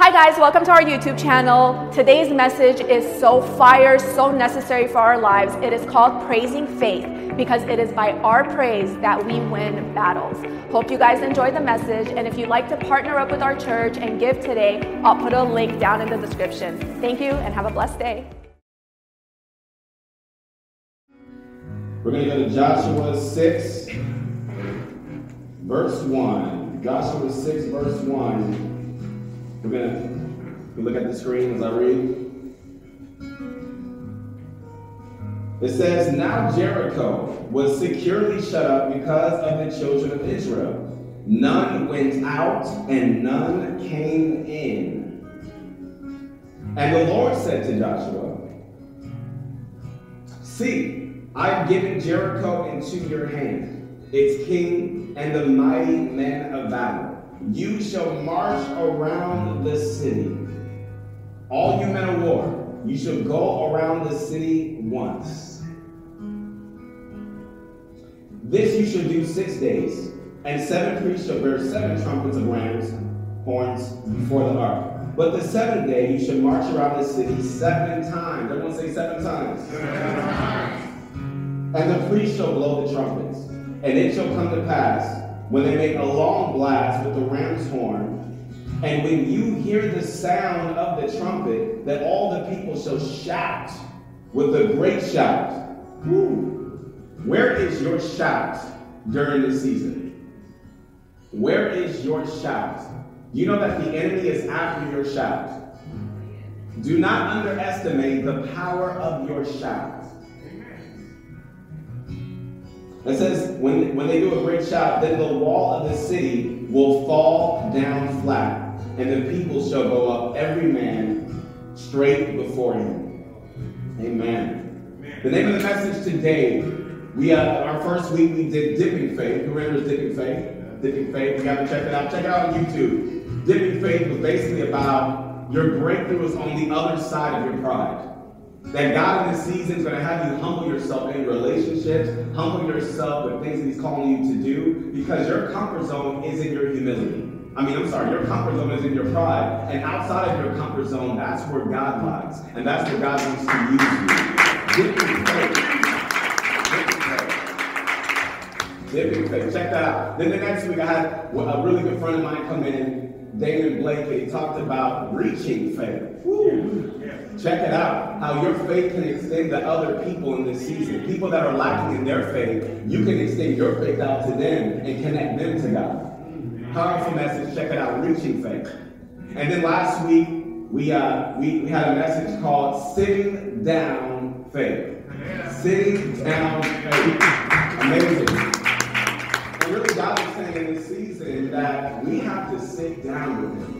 Hi, guys, welcome to our YouTube channel. Today's message is so fire, so necessary for our lives. It is called Praising Faith because it is by our praise that we win battles. Hope you guys enjoy the message. And if you'd like to partner up with our church and give today, I'll put a link down in the description. Thank you and have a blessed day. We're going to go to Joshua 6, verse 1. Joshua 6, verse 1. We're going to look at the screen as I read. It says, Now Jericho was securely shut up because of the children of Israel. None went out and none came in. And the Lord said to Joshua, See, I've given Jericho into your hand, its king and the mighty men of valor. You shall march around the city. All you men of war, you shall go around the city once. This you shall do six days, and seven priests shall bear seven trumpets of rams' horns before the ark. But the seventh day you shall march around the city seven times. Everyone say seven times. Seven times. And the priest shall blow the trumpets. And it shall come to pass when they make a long blast with the ram's horn, and when you hear the sound of the trumpet, that all the people shall shout with a great shout. Woo. Where is your shout during this season? Where is your shout? You know that the enemy is after your shout. Do not underestimate the power of your shout. It says, when, when they do a great shout, then the wall of the city will fall down flat, and the people shall go up, every man straight before him. Amen. Amen. The name of the message today, we uh, our first week we did dipping faith. Who remembers dipping faith? Dipping faith. You got to check it out. Check it out on YouTube. Dipping faith was basically about your breakthrough on the other side of your pride. That God in this season is going to have you humble yourself in relationships, humble yourself with things that He's calling you to do, because your comfort zone is in your humility. I mean, I'm sorry, your comfort zone is in your pride, and outside of your comfort zone, that's where God lies, and that's where God wants to use you. Dipping faith. Dipping faith. Check that out. Then the next week, I had a really good friend of mine come in, David Blake, and he talked about reaching faith. Woo. Check it out. How your faith can extend to other people in this season. People that are lacking in their faith, you can extend your faith out to them and connect them to God. Powerful message. Check it out. Reaching faith. And then last week, we, uh, we, we had a message called Sitting Down Faith. Sitting Down Faith. Amazing. And really, God is saying in this season that we have to sit down with Him.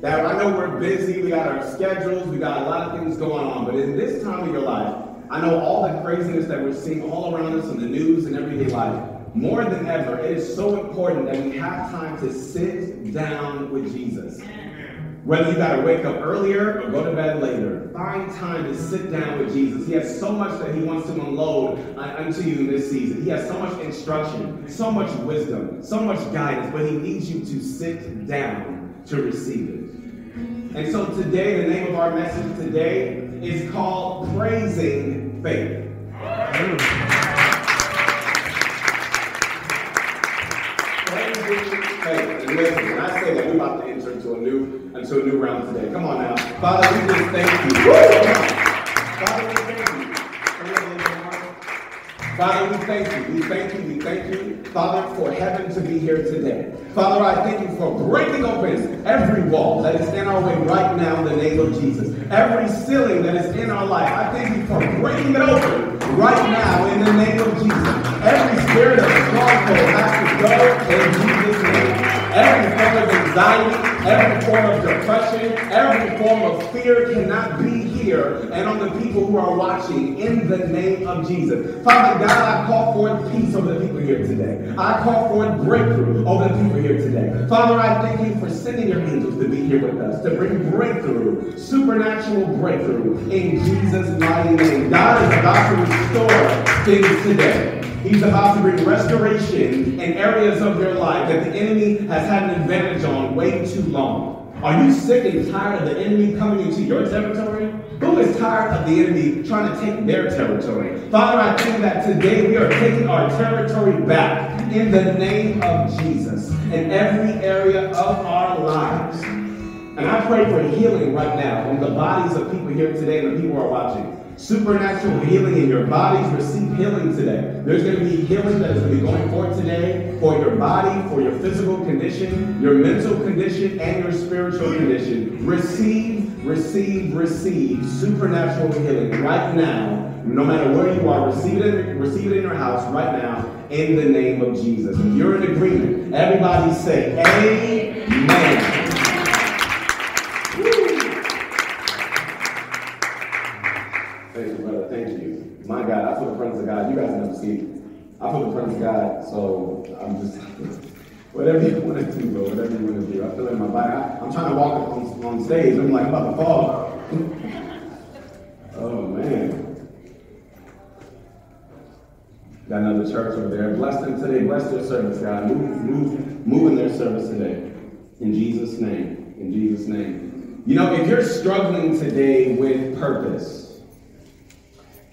That I know we're busy, we got our schedules, we got a lot of things going on, but in this time of your life, I know all the craziness that we're seeing all around us in the news and everyday life. More than ever, it is so important that we have time to sit down with Jesus. Whether you got to wake up earlier or go to bed later, find time to sit down with Jesus. He has so much that He wants to unload uh, unto you in this season. He has so much instruction, so much wisdom, so much guidance, but He needs you to sit down to receive it. And so today, the name of our message today is called Praising Faith. Praising faith. And listen, when I say that, we're about to enter into a new into a new round today. Come on now. Father, we just thank you. Father, we thank you. Father, we thank you. We thank you. We thank you, Father, for heaven to be here today. Father, I thank you for breaking open every wall that is in our way right now in the name of Jesus. Every ceiling that is in our life, I thank you for breaking it open right now in the name of Jesus. Every spirit of stronghold has to go in Jesus' name. Every anxiety, every form of depression, every form of fear cannot be here and on the people who are watching in the name of Jesus. Father God, I call forth peace over the people here today. I call forth breakthrough over the people here today. Father, I thank you for sending your angels to be here with us, to bring breakthrough, supernatural breakthrough in Jesus' mighty name. God is about to restore things today. He's about to bring restoration in areas of your life that the enemy has had an advantage on way too long. Are you sick and tired of the enemy coming into your territory? Who is tired of the enemy trying to take their territory? Father, I think that today we are taking our territory back in the name of Jesus in every area of our lives. And I pray for healing right now in the bodies of people here today and the people who are watching. Supernatural healing in your bodies. Receive healing today. There's going to be healing that is going to be going forth today for your body, for your physical condition, your mental condition, and your spiritual condition. Receive, receive, receive supernatural healing right now. No matter where you are, receive it, receive it in your house right now in the name of Jesus. If you're in agreement, everybody say, Amen. Presence of God. You guys never see it. I feel the presence of God, so I'm just whatever you want to do, bro. Whatever you want to do. I feel it in my body. I, am trying to walk on, on stage. I'm like I'm about to fall. oh man. Got another church over there. Bless them today. Bless their service, God. Move, move, move in their service today. In Jesus' name. In Jesus' name. You know, if you're struggling today with purpose,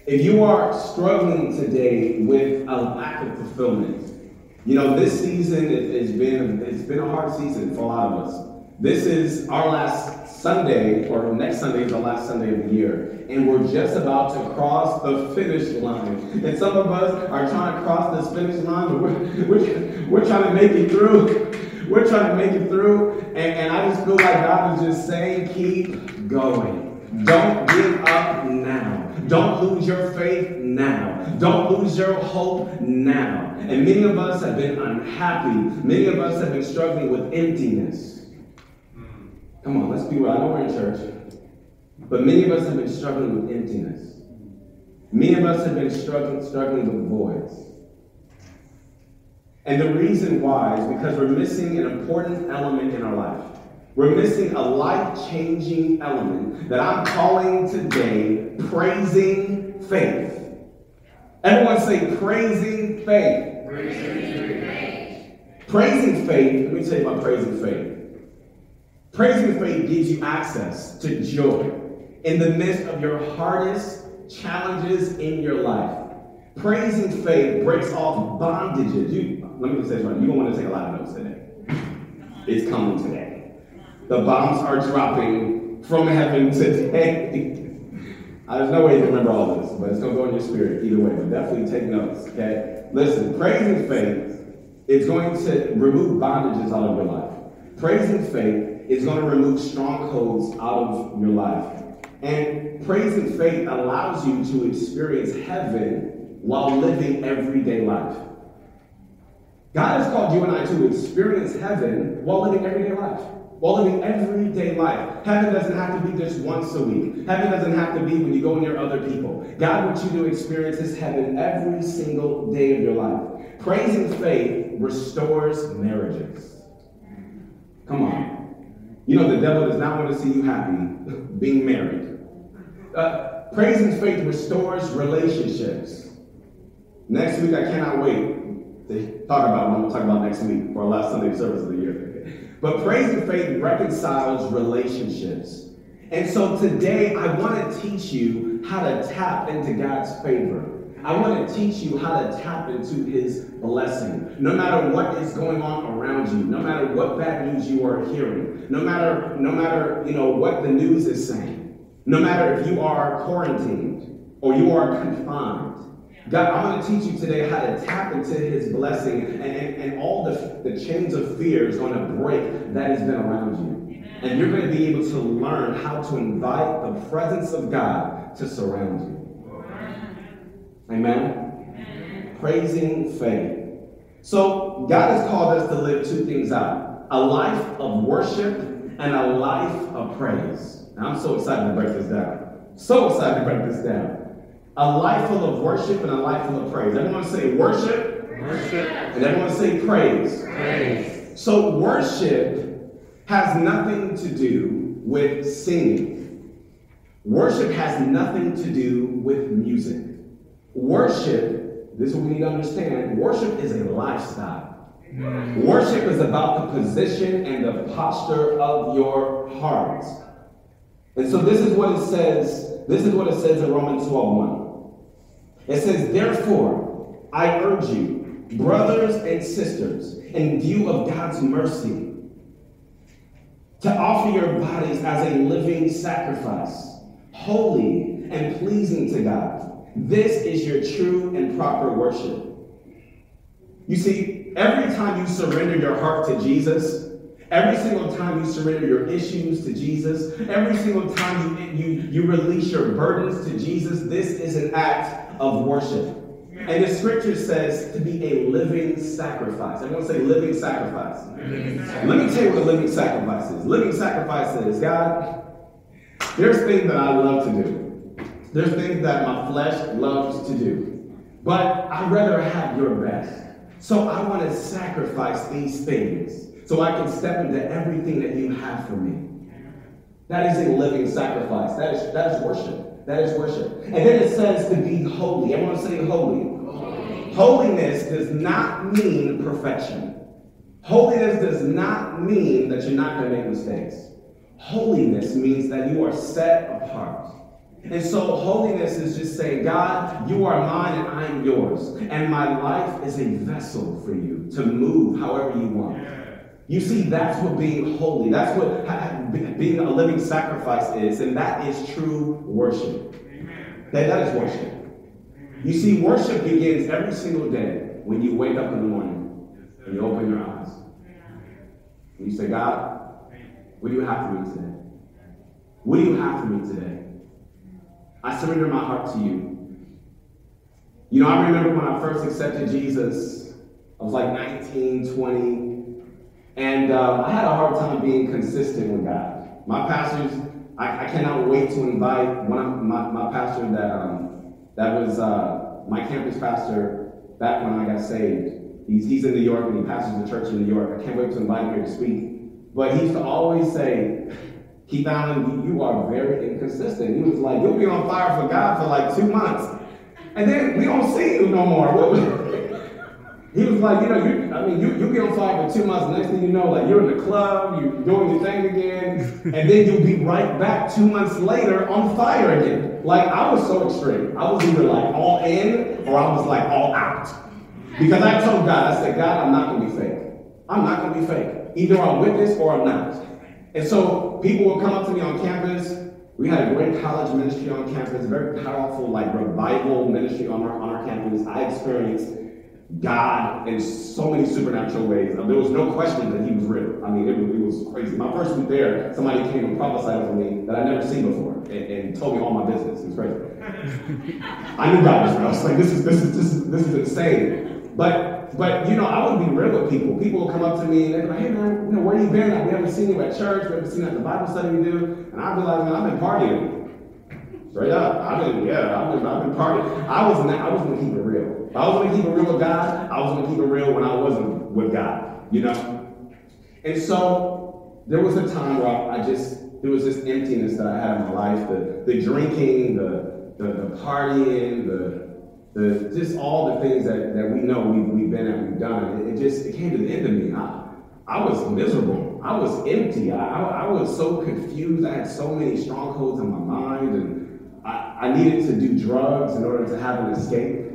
if you are struggling today with a lack of fulfillment, you know, this season has been it's been a hard season for a lot of us. This is our last Sunday, or next Sunday is the last Sunday of the year, and we're just about to cross the finish line. And some of us are trying to cross this finish line, but we're, we're, we're trying to make it through. We're trying to make it through, and, and I just feel like God is just saying, keep going. Don't give up now. Don't lose your faith now. Don't lose your hope now. And many of us have been unhappy. Many of us have been struggling with emptiness. Come on, let's be real. I know we're in church. But many of us have been struggling with emptiness. Many of us have been struggling, struggling with voids. And the reason why is because we're missing an important element in our life. We're missing a life changing element that I'm calling today praising faith. Everyone say praising faith. Praising faith. Praising faith, let me tell you about praising faith. Praising faith gives you access to joy in the midst of your hardest challenges in your life. Praising faith breaks off bondages. You, let me just say something. You don't want to take a lot of notes today. It's coming today. The bombs are dropping from heaven today. There's no way can remember all this, but it's going to go in your spirit either way. But definitely take notes, okay? Listen, praising faith is going to remove bondages out of your life. Praising faith is going to remove strongholds out of your life. And praising faith allows you to experience heaven while living everyday life. God has called you and I to experience heaven while living everyday life while living everyday life. Heaven doesn't have to be just once a week. Heaven doesn't have to be when you go near other people. God wants you to experience His heaven every single day of your life. Praising faith restores marriages. Come on. You know, the devil does not want to see you happy being married. Uh, praising faith restores relationships. Next week, I cannot wait to talk about what we'll talk about next week for our last Sunday service of the year. But praise and faith reconciles relationships. And so today I want to teach you how to tap into God's favor. I want to teach you how to tap into his blessing. No matter what is going on around you, no matter what bad news you are hearing, no matter no matter, you know, what the news is saying, no matter if you are quarantined or you are confined, God, I'm going to teach you today how to tap into his blessing and, and, all the, the chains of fear is going to break that has been around you. And you're going to be able to learn how to invite the presence of God to surround you. Amen? Amen. Praising faith. So, God has called us to live two things out a life of worship and a life of praise. I'm so excited to break this down. So excited to break this down. A life full of worship and a life full of praise. Everyone say worship. Worship. And everyone say praise. Praise. So worship has nothing to do with singing. Worship has nothing to do with music. Worship, this is what we need to understand, worship is a lifestyle. Mm. Worship is about the position and the posture of your heart. And so this is what it says. This is what it says in Romans 12:1. It says, Therefore, I urge you, brothers and sisters, in view of God's mercy, to offer your bodies as a living sacrifice, holy and pleasing to God. This is your true and proper worship. You see, every time you surrender your heart to Jesus, every single time you surrender your issues to Jesus, every single time you, you, you release your burdens to Jesus, this is an act of worship. And the scripture says to be a living sacrifice. I'm going to say living sacrifice. Let me tell you what a living sacrifice is. Living sacrifice is God, there's things that I love to do. There's things that my flesh loves to do. But I'd rather have your best. So I want to sacrifice these things so I can step into everything that you have for me. That is a living sacrifice. That is, that is worship. That is worship. And then it says to be holy. Everyone say holy. holy. Holiness does not mean perfection. Holiness does not mean that you're not going to make mistakes. Holiness means that you are set apart. And so holiness is just saying, God, you are mine and I am yours. And my life is a vessel for you to move however you want. You see, that's what being holy, that's what being a living sacrifice is, and that is true worship. That, that is worship. You see, worship begins every single day when you wake up in the morning and you open your eyes. And you say, God, what do you have for me today? What do you have for me today? I surrender my heart to you. You know, I remember when I first accepted Jesus, I was like 19, 20, and uh, I had a hard time being consistent with God. My pastors, I, I cannot wait to invite one of my, my pastor that, um, that was uh, my campus pastor back when I got saved. He's, he's in New York and he pastors the church in New York. I can't wait to invite him here to speak. But he used to always say, Keith Allen, you are very inconsistent. He was like, you'll be on fire for God for like two months. And then we don't see you no more. he was like, you know, you, I mean, you, you get on fire for two months. Next thing you know, like you're in the club, you're doing your thing again. and then you'll be right back two months later on fire again. Like I was so extreme. I was either like all in or I was like all out. Because I told God, I said, God, I'm not going to be fake. I'm not going to be fake. Either I'm with this or I'm not. And so people will come up to me on campus. We had a great college ministry on campus, very powerful, like revival ministry on our, on our campus. I experienced God in so many supernatural ways. Um, there was no question that He was real. I mean, it was, it was crazy. My first week there, somebody came and prophesied over me that I'd never seen before and, and told me all my business. It was crazy. I knew God was real. I was like, this is, this is, this is, this is insane. But but you know, I would be real with people. People will come up to me and they'd be like, hey man, you know, where you been? Like, we haven't seen you at church, we haven't seen you at the Bible study we do. And I'd be like, man, I've been partying. Straight up. I've been, yeah, I've been, I've been partying. I was I was gonna keep it real. If I was gonna keep it real with God, I was gonna keep it real when I wasn't with God, you know? And so there was a time where I just there was this emptiness that I had in my life, the the drinking, the the, the partying, the the, just all the things that, that we know we've, we've been at, we've done, it, it just it came to the end of me. I, I was miserable. I was empty. I, I, I, was so confused. I had so many strongholds in my mind, and I, I needed to do drugs in order to have an escape.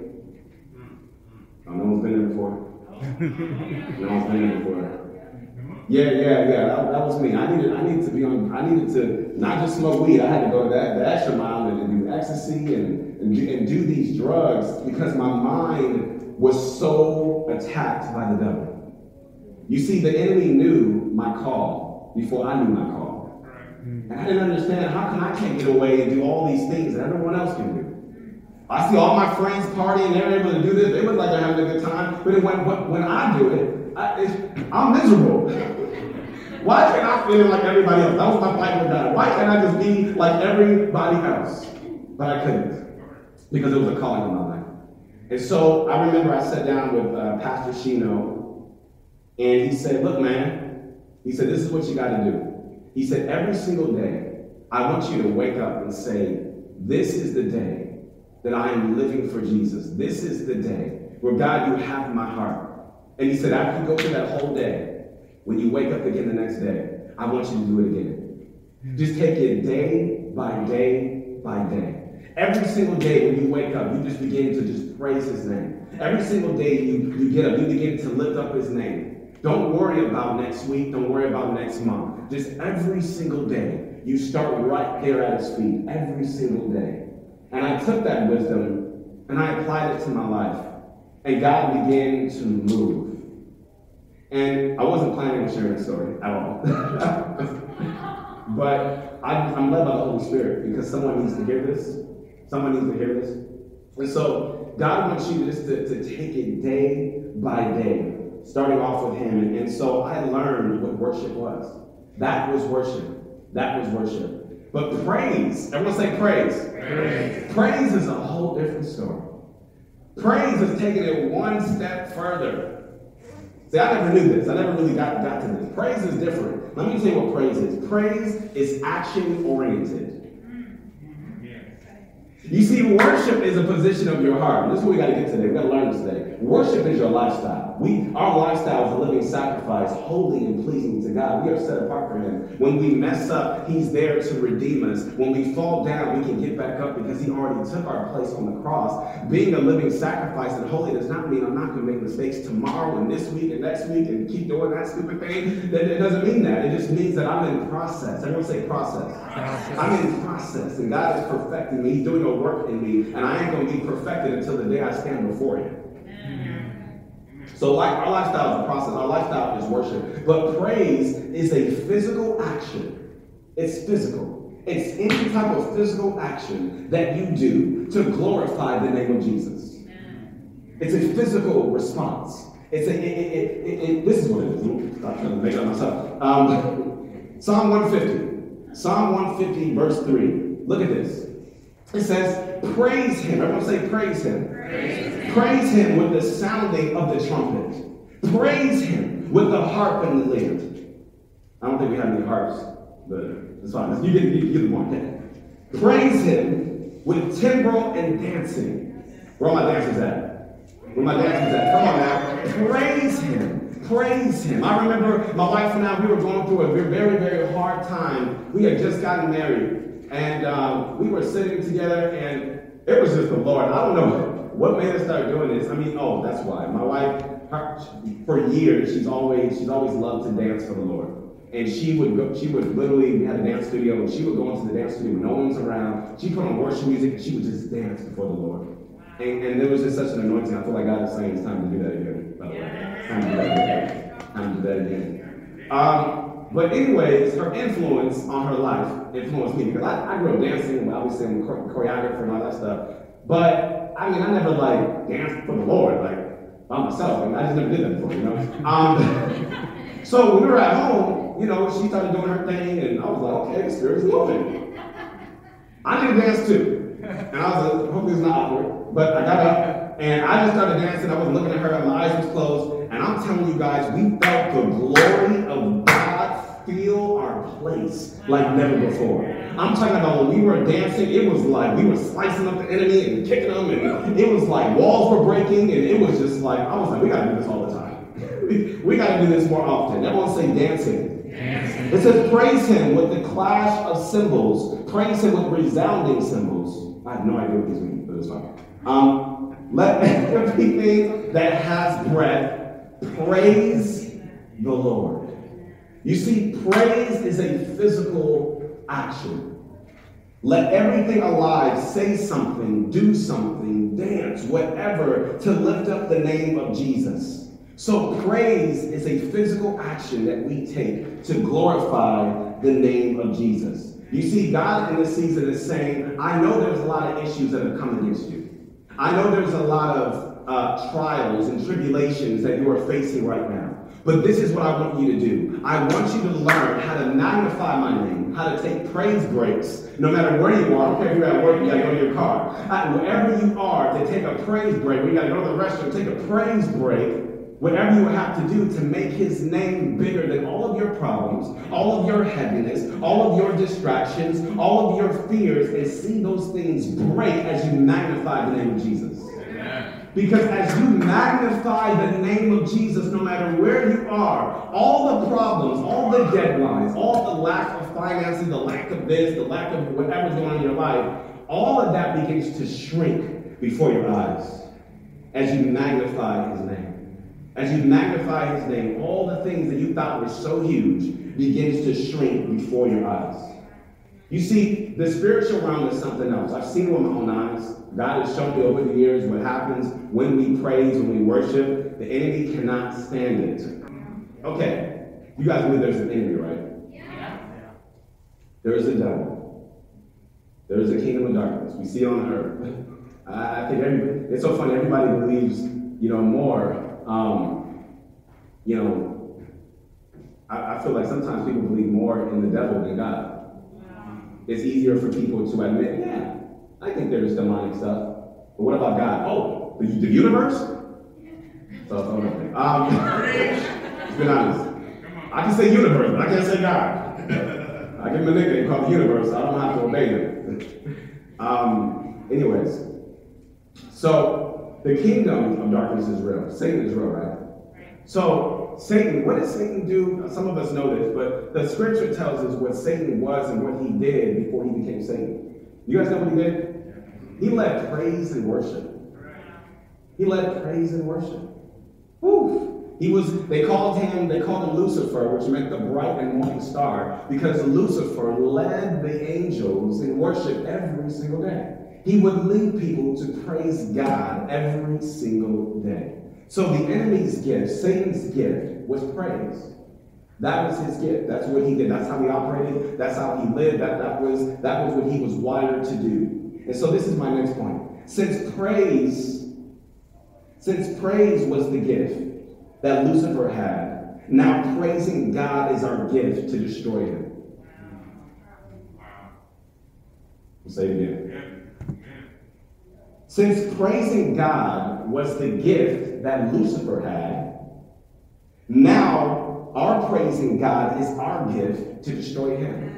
Oh, no one's been there before. Oh. no one's been there before. Yeah, yeah, yeah. That, that, was me. I needed, I needed to be on. I needed to not just smoke weed. I had to go that the extra mile and do ecstasy and and do, and do these drugs because my mind was so attacked by the devil. You see, the enemy knew my call before I knew my call. And I didn't understand how come I can't get away and do all these things that everyone else can do. I see all my friends partying, they're able to do this, they look like they're having a good time, but when, when I do it, I, am miserable. Why can't I feel like everybody else? That was my fight with God. Why can't I just be like everybody else? But I couldn't because it was a calling in my life. And so I remember I sat down with uh, Pastor Shino, and he said, Look, man, he said, This is what you got to do. He said, Every single day, I want you to wake up and say, This is the day that I am living for Jesus. This is the day where God, you have my heart. And he said, after you go through that whole day, when you wake up again the next day, I want you to do it again. Just take it day by day by day. Every single day when you wake up, you just begin to just praise his name. Every single day you, you get up, you begin to lift up his name. Don't worry about next week. Don't worry about next month. Just every single day, you start right there at his feet. Every single day. And I took that wisdom and I applied it to my life. And God began to move. And I wasn't planning on sharing a story at all. but I'm, I'm led by the Holy Spirit because someone needs to hear this. Someone needs to hear this. And so God wants you just to, to take it day by day, starting off with Him. And, and so I learned what worship was. That was worship. That was worship. But praise, everyone say praise. Praise, praise is a whole different story. Praise is taking it one step further. See, I never knew this. I never really got, got to this. Praise is different. Let me tell you what praise is. Praise is action oriented. You see, worship is a position of your heart. This is what we got to get today. We got to learn this today. Worship is your lifestyle. We, our lifestyle is a living sacrifice, holy and pleasing to God. We are set apart for Him. When we mess up, He's there to redeem us. When we fall down, we can get back up because He already took our place on the cross. Being a living sacrifice and holy does not mean I'm not going to make mistakes tomorrow and this week and next week and keep doing that stupid thing. That it doesn't mean that. It just means that I'm in process. Everyone say process. I'm in process, and God is perfecting me. He's doing a work in me, and I ain't going to be perfected until the day I stand before Him. So, like our lifestyle is a process. Our lifestyle is worship, but praise is a physical action. It's physical. It's any type of physical action that you do to glorify the name of Jesus. It's a physical response. It's a. It, it, it, this is what it is. I'm trying to make it up myself. Um, Psalm 150. Psalm 150, verse 3. Look at this. It says, Praise him. Everyone say, Praise him. Praise him. Praise him with the sounding of the trumpet. Praise him with the harp and the lyre. I don't think we have any harps, but it's fine. You get, you get the point. Praise him with timbrel and dancing. Where are my dancers at? Where my dancers at? Come on now. Praise him. Praise him. I remember my wife and I, we were going through a very, very hard time. We had just gotten married. And um, we were sitting together, and it was just the Lord. I don't know what made us start doing this. I mean, oh, that's why. My wife, her, for years, she's always she's always loved to dance for the Lord. And she would go, she would literally, we had a dance studio, and she would go into the dance studio when no one's around. She'd put on worship music, and she would just dance before the Lord. And, and there was just such an anointing. I feel like God is saying it's time to do that again, by the way. Time to do that again. Time to do that again. Um, but anyways, her influence on her life influenced me because I, I grew up dancing, obviously I'm a choreographer and all that stuff. But I mean, I never like danced for the Lord, like by myself. I, mean, I just never did that before, you know. Um, so when we were at home, you know, she started doing her thing, and I was like, okay, the spirit's moving. I need to dance too, and I was like, hopefully it's not awkward. But I got up and I just started dancing. I was looking at her, and my eyes was closed, and I'm telling you guys, we felt the glory of God fill our place like never before. I'm talking about when we were dancing, it was like we were slicing up the enemy and kicking them, and it was like walls were breaking, and it was just like, I was like, we gotta do this all the time. we, we gotta do this more often. Everyone say dancing. It says, praise him with the clash of cymbals, praise him with resounding cymbals. I have no idea what these mean, but it's fine. Um, let everything that has breath praise the Lord. You see, praise is a physical action. Let everything alive say something, do something, dance, whatever, to lift up the name of Jesus. So, praise is a physical action that we take to glorify the name of Jesus. You see, God in this season is saying, I know there's a lot of issues that have come against you. I know there's a lot of uh, trials and tribulations that you are facing right now. But this is what I want you to do. I want you to learn how to magnify my name, how to take praise breaks, no matter where you are. I don't care if you're at work, you gotta go to your car. Uh, wherever you are, to take a praise break. You gotta go to the restroom, take a praise break. Whatever you have to do to make his name bigger than all of your problems, all of your heaviness, all of your distractions, all of your fears, and see those things break as you magnify the name of Jesus. Because as you magnify the name of Jesus, no matter where you are, all the problems, all the deadlines, all the lack of finances, the lack of this, the lack of whatever's going on in your life, all of that begins to shrink before your eyes as you magnify his name. As you magnify his name, all the things that you thought were so huge begins to shrink before your eyes. You see, the spiritual realm is something else. I've seen it with my own eyes. God has shown me over the years what happens when we praise, when we worship. The enemy cannot stand it. Okay, you guys believe there's an enemy, right? Yeah. There is a devil. There is a kingdom of darkness. We see it on earth. I, think everybody, it's so funny. Everybody believes, you know, more. Um, you know, I, I feel like sometimes people believe more in the devil than God it's easier for people to admit, yeah, I think there's demonic stuff. But what about God? Oh, the, the universe? So, so um, let's be honest. I can say universe, but I can't say God. I give him a nickname called the universe, I don't have to obey him. um, anyways, so the kingdom of darkness is real. Satan is real, right? So, Satan, what did Satan do? Some of us know this, but the scripture tells us what Satan was and what he did before he became Satan. You guys know what he did? He led praise and worship. He led praise and worship. Whew. He was, they called him, they called him Lucifer, which meant the bright and morning star, because Lucifer led the angels in worship every single day. He would lead people to praise God every single day. So the enemy's gift, Satan's gift, was praise. That was his gift. That's what he did. That's how he operated. That's how he lived. That, that, was, that was what he was wired to do. And so this is my next point. Since praise, since praise was the gift that Lucifer had, now praising God is our gift to destroy him. I'll say it again. Since praising God was the gift that Lucifer had, now our praising God is our gift to destroy him.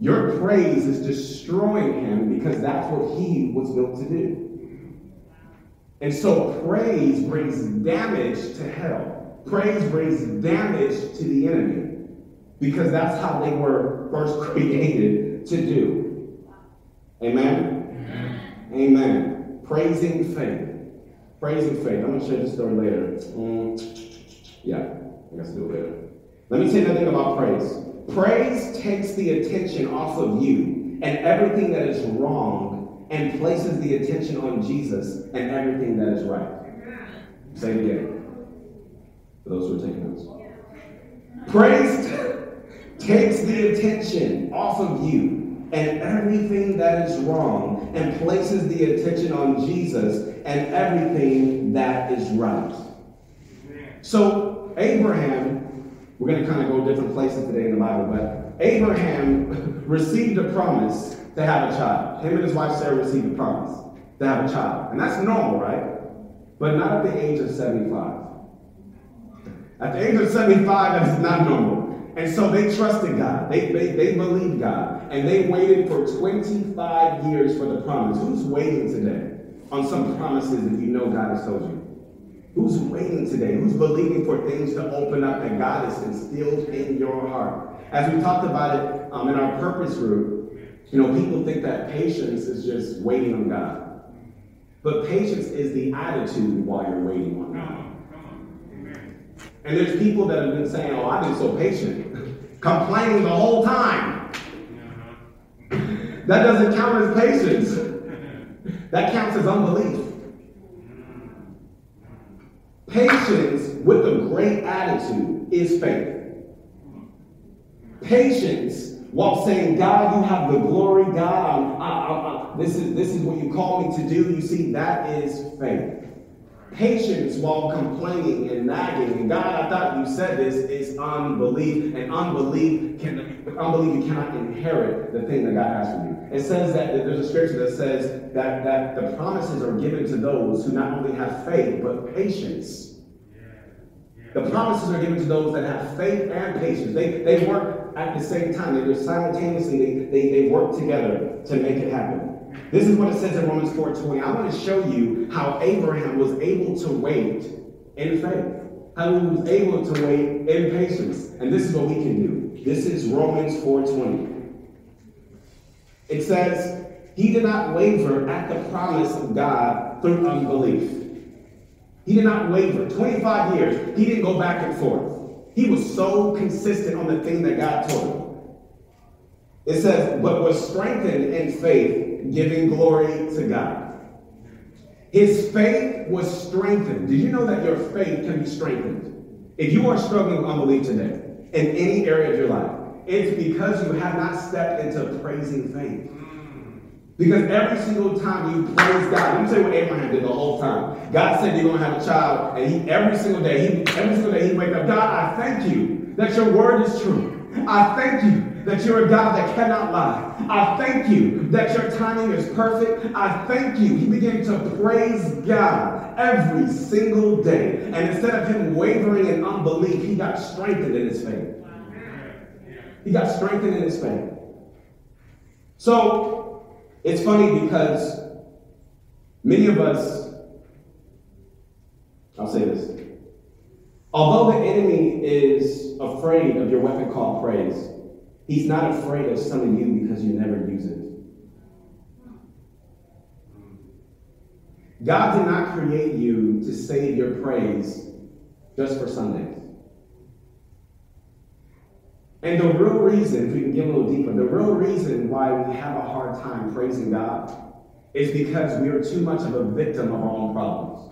Your praise is destroying him because that's what he was built to do. And so praise brings damage to hell. Praise brings damage to the enemy because that's how they were first created to do. Amen? Amen. Praising faith. Praising faith. I'm going to share this story later. Mm, yeah, I guess I'll do it later. Let me tell you nothing about praise. Praise takes the attention off of you and everything that is wrong and places the attention on Jesus and everything that is right. Say it again. For those who are taking notes. Praise takes the attention off of you and everything that is wrong and places the attention on Jesus and everything that is right. So, Abraham, we're going to kind of go different places today in the Bible, but Abraham received a promise to have a child. Him and his wife Sarah received a promise to have a child. And that's normal, right? But not at the age of 75. At the age of 75, that is not normal. And so they trusted God. They, they, they believed God. And they waited for 25 years for the promise. Who's waiting today on some promises that you know God has told you? Who's waiting today? Who's believing for things to open up that God has instilled in your heart? As we talked about it um, in our purpose group, you know, people think that patience is just waiting on God. But patience is the attitude while you're waiting on God. And there's people that have been saying, oh, I've been so patient, complaining the whole time. Uh-huh. that doesn't count as patience. That counts as unbelief. Patience with a great attitude is faith. Patience while saying, God, you have the glory, God, I, I, I, this, is, this is what you call me to do. You see, that is faith. Patience while complaining and nagging. God, I thought you said this is unbelief. And unbelief can unbelief you cannot inherit the thing that God has for you. It says that there's a scripture that says that, that the promises are given to those who not only have faith, but patience. The promises are given to those that have faith and patience. They, they work at the same time. They do simultaneously, they, they, they work together to make it happen. This is what it says in Romans 4:20. I want to show you how Abraham was able to wait in faith. How he was able to wait in patience. And this is what we can do. This is Romans 4:20. It says, He did not waver at the promise of God through unbelief. He did not waver. 25 years, he didn't go back and forth. He was so consistent on the thing that God told him. It says, but was strengthened in faith, giving glory to God. His faith was strengthened. Did you know that your faith can be strengthened? If you are struggling with unbelief today, in any area of your life, it's because you have not stepped into praising faith. Because every single time you praise God, let me tell you what Abraham did the whole time. God said you're gonna have a child, and he every single day, he every single day he wake up. God, I thank you that your word is true. I thank you that you're a God that cannot lie. I thank you that your timing is perfect. I thank you. He began to praise God every single day. And instead of him wavering in unbelief, he got strengthened in his faith. He got strengthened in his faith. So it's funny because many of us, I'll say this, although the enemy is afraid of your weapon called praise, he's not afraid of of you because you never use it. God did not create you to save your praise just for Sundays. And the real reason, if we can get a little deeper, the real reason why we have a hard time praising God is because we are too much of a victim of our own problems.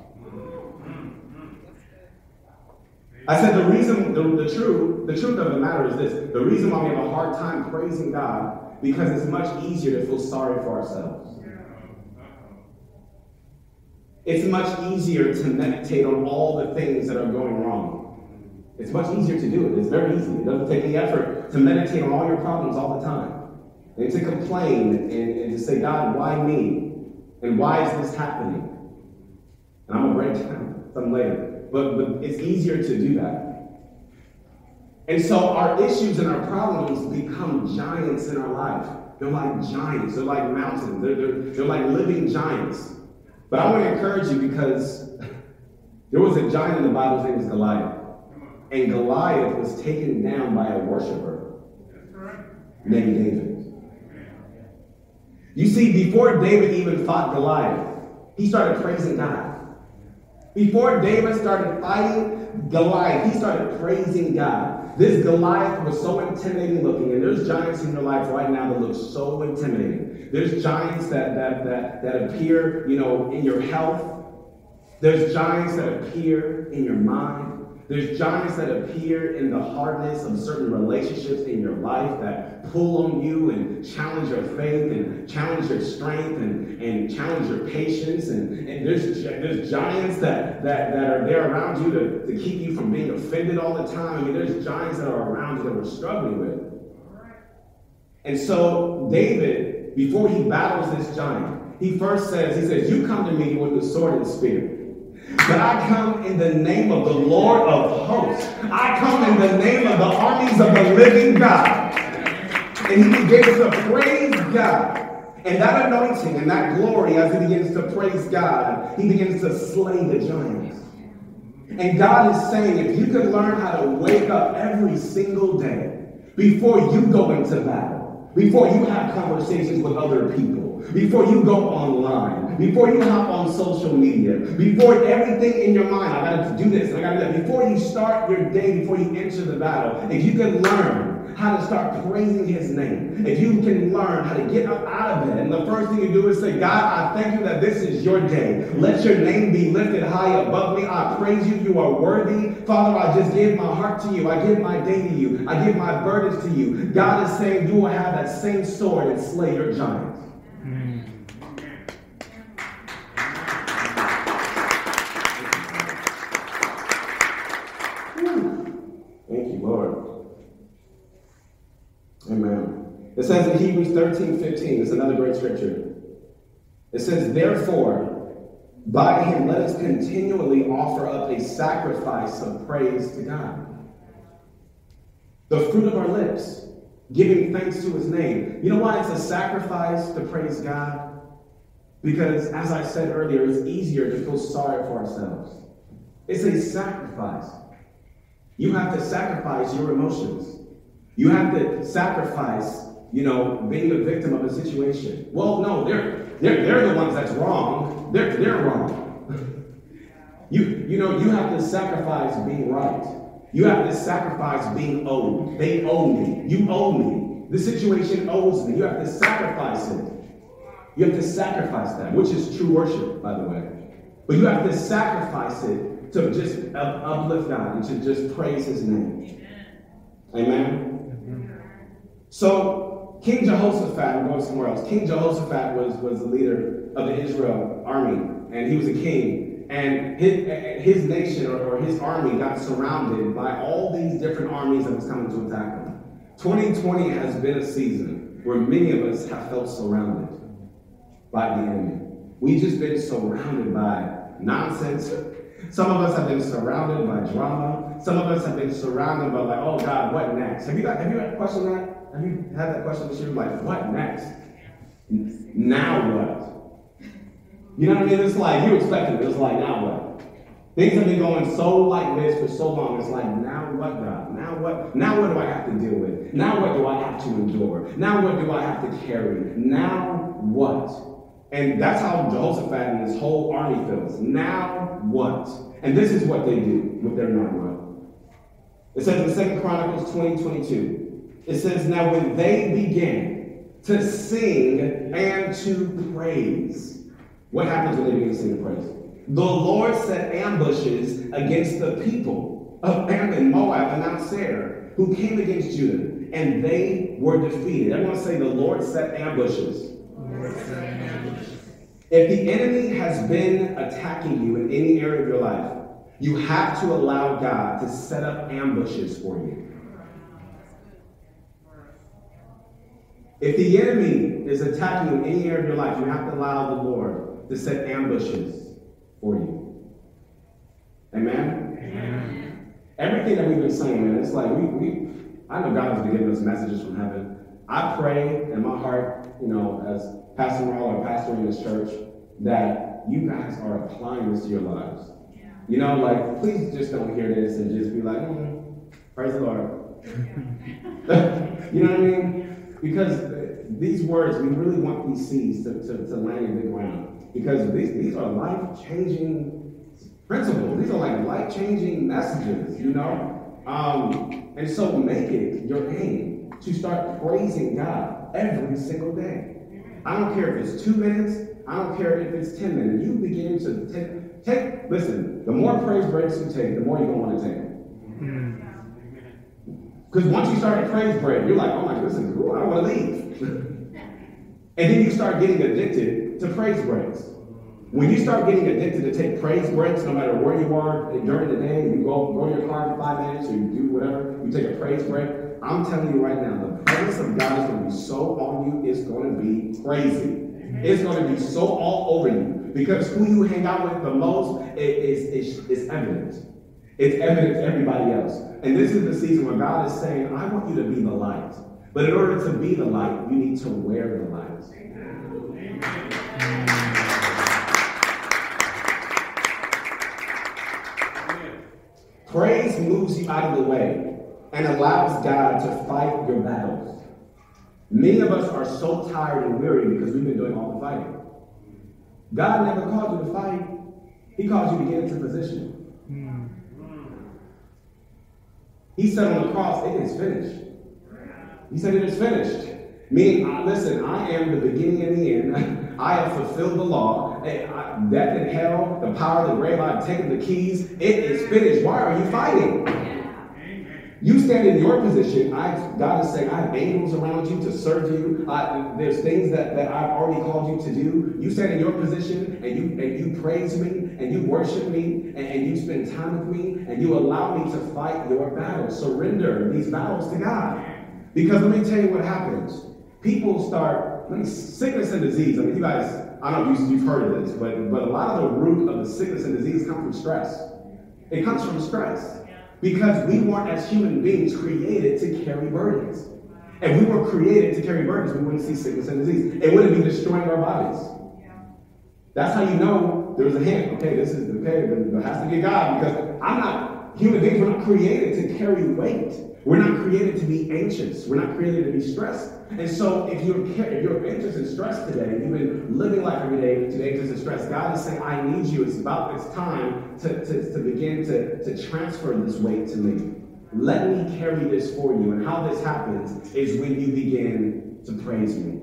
I said the reason, the, the truth, the truth of the matter is this: the reason why we have a hard time praising God because it's much easier to feel sorry for ourselves. It's much easier to meditate on all the things that are going wrong. It's much easier to do it. It's very easy. It doesn't take any effort to meditate on all your problems all the time. And to complain and, and to say, God, why me? And why is this happening? And I'm going to break down some later. But, but it's easier to do that. And so our issues and our problems become giants in our life. They're like giants. They're like mountains. They're, they're, they're like living giants. But I want to encourage you because there was a giant in the Bible, his name Goliath. And Goliath was taken down by a worshiper named David. You see, before David even fought Goliath, he started praising God. Before David started fighting Goliath, he started praising God. This Goliath was so intimidating looking, and there's giants in your life right now that look so intimidating. There's giants that that that, that appear, you know, in your health. There's giants that appear in your mind. There's giants that appear in the hardness of certain relationships in your life that pull on you and challenge your faith and challenge your strength and, and challenge your patience. And, and there's, there's giants that, that, that are there around you to, to keep you from being offended all the time. I mean, there's giants that are around you that we're struggling with. And so, David, before he battles this giant, he first says, he says, you come to me with the sword and spear. But I come in the name of the Lord of hosts. I come in the name of the armies of the living God. And he begins to praise God. And that anointing and that glory, as he begins to praise God, he begins to slay the giants. And God is saying, if you could learn how to wake up every single day before you go into battle, before you have conversations with other people, before you go online, before you hop on social media, before everything in your mind, I gotta do this, I gotta do that, before you start your day, before you enter the battle, if you can learn how to start praising his name, if you can learn how to get up out of bed, and the first thing you do is say, God, I thank you that this is your day. Let your name be lifted high above me. I praise you. You are worthy. Father, I just give my heart to you. I give my day to you. I give my burdens to you. God is saying you will have that same sword and slay your giants. Amen. It says in Hebrews 13 15, it's another great scripture. It says, Therefore, by him let us continually offer up a sacrifice of praise to God. The fruit of our lips, giving thanks to his name. You know why it's a sacrifice to praise God? Because, as I said earlier, it's easier to feel sorry for ourselves. It's a sacrifice. You have to sacrifice your emotions. You have to sacrifice, you know, being a victim of a situation. Well, no, they're they're, they're the ones that's wrong. They're, they're wrong. you, you know, you have to sacrifice being right. You have to sacrifice being owed. They owe me. You owe me. The situation owes me. You have to sacrifice it. You have to sacrifice that, which is true worship, by the way. But you have to sacrifice it to just uplift God and to just praise His name. Amen. So King Jehoshaphat, we're going somewhere else. King Jehoshaphat was, was the leader of the Israel army, and he was a king. And his, his nation or, or his army got surrounded by all these different armies that was coming to attack them. 2020 has been a season where many of us have felt surrounded by the enemy. We've just been surrounded by nonsense. Some of us have been surrounded by drama. Some of us have been surrounded by like, oh God, what next? Have you got, have you had questioned that? Have you had that question this year? Like, what next? Now what? You know what I mean? It's like you expected it. It's like now what? Things have been going so like this for so long. It's like now what, God? Now what? Now what do I have to deal with? Now what do I have to endure? Now what do I have to carry? Now what? And that's how Jehoshaphat and his whole army feels. Now what? And this is what they do with their now what. It says in Second Chronicles 20, 22, it says, Now when they began to sing and to praise, what happens when they begin to sing and praise? The Lord set ambushes against the people of Ammon, Moab, and Mount Seir, who came against Judah, and they were defeated. Everyone say, The Lord set ambushes. Lord set if the enemy has been attacking you in any area of your life, you have to allow God to set up ambushes for you. If the enemy is attacking you in any area of your life, you have to allow the Lord to set ambushes for you. Amen? Amen. Everything that we've been saying, man, it's like we, we I know God has been giving us messages from heaven. I pray in my heart, you know, as Pastor Merle or pastor in this church, that you guys are applying this to your lives. Yeah. You know, like, please just don't hear this and just be like, mm, praise the Lord. you know what I mean? Because these words, we really want these seeds to, to, to land in the ground. Because these, these are life changing principles. These are like life changing messages, you know? Um, and so make it your aim to start praising God every single day. I don't care if it's two minutes, I don't care if it's 10 minutes. You begin to take, take listen, the more praise breaks you take, the more you're going to want to take. Because once you start praise break, you're like, oh my, is cool. I want to leave. and then you start getting addicted to praise breaks. When you start getting addicted to take praise breaks, no matter where you are during the day, you go, go to your car for five minutes or you do whatever, you take a praise break, I'm telling you right now, the presence of God is going to be so on you, it's going to be crazy. It's going to be so all over you because who you hang out with the most is, is, is evident. It's evident to everybody else. And this is the season where God is saying, I want you to be the light. But in order to be the light, you need to wear the light. Praise moves you out of the way and allows God to fight your battles. Many of us are so tired and weary because we've been doing all the fighting. God never called you to fight. He called you to get into position. He said on the cross, it is finished. He said it is finished. Meaning, listen, I am the beginning and the end. I have fulfilled the law. Eh, death and hell, the power of the grave, I've taken the keys. It is finished. Why are you fighting? You stand in your position. I, God is saying, I have angels around you to serve you. I, there's things that, that I've already called you to do. You stand in your position and you and you praise me and you worship me and, and you spend time with me and you allow me to fight your battles. Surrender these battles to God. Because let me tell you what happens. People start, me, sickness and disease. I mean, you guys, I don't know if you've heard of this, but, but a lot of the root of the sickness and disease come from stress. It comes from stress. Because we weren't, as human beings, created to carry burdens. If we were created to carry burdens, we wouldn't see sickness and disease. It wouldn't be destroying our bodies. That's how you know there's a hint. Okay, this is okay. There has to be God because I'm not human beings. We're not created to carry weight. We're not created to be anxious. We're not created to be stressed. And so, if you're if you're anxious and stressed today, you've been living life every day to anxious and stressed. God is saying, "I need you. It's about it's time to, to, to begin to, to transfer this weight to me. Let me carry this for you." And how this happens is when you begin to praise me.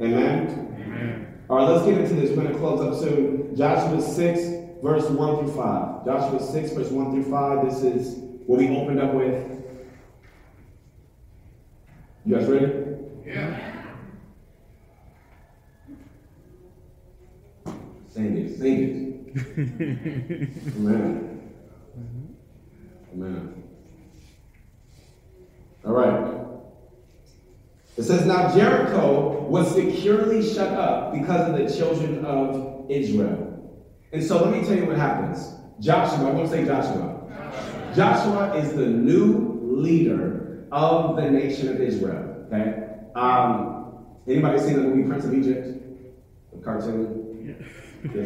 Amen. Amen. All right, let's get into this. We're going to close up soon. Joshua 6, verse 1 through 5. Joshua 6, verse 1 through 5. This is what we opened up with. You guys ready? Yeah. Sing it, sing it. Amen. Amen. All right. It says, Now Jericho was securely shut up because of the children of Israel. And so let me tell you what happens. Joshua, I'm going to say Joshua. Joshua is the new leader of the nation of Israel. Okay? Um, anybody seen the movie Prince of Egypt? The cartoon? Yes,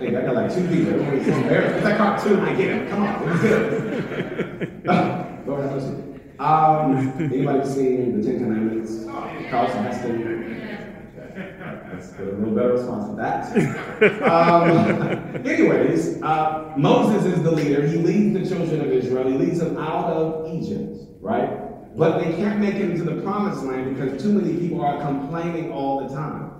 I got like two people. It's that cartoon. I get it. Come on. It was good. Lord have mercy. Um, anybody seen the Ten Commandments? Charlton Heston. Get a little better response to that. Um, anyways, uh, Moses is the leader. He leads the children of Israel. He leads them out of Egypt, right? But they can't make it into the promised land because too many people are complaining all the time.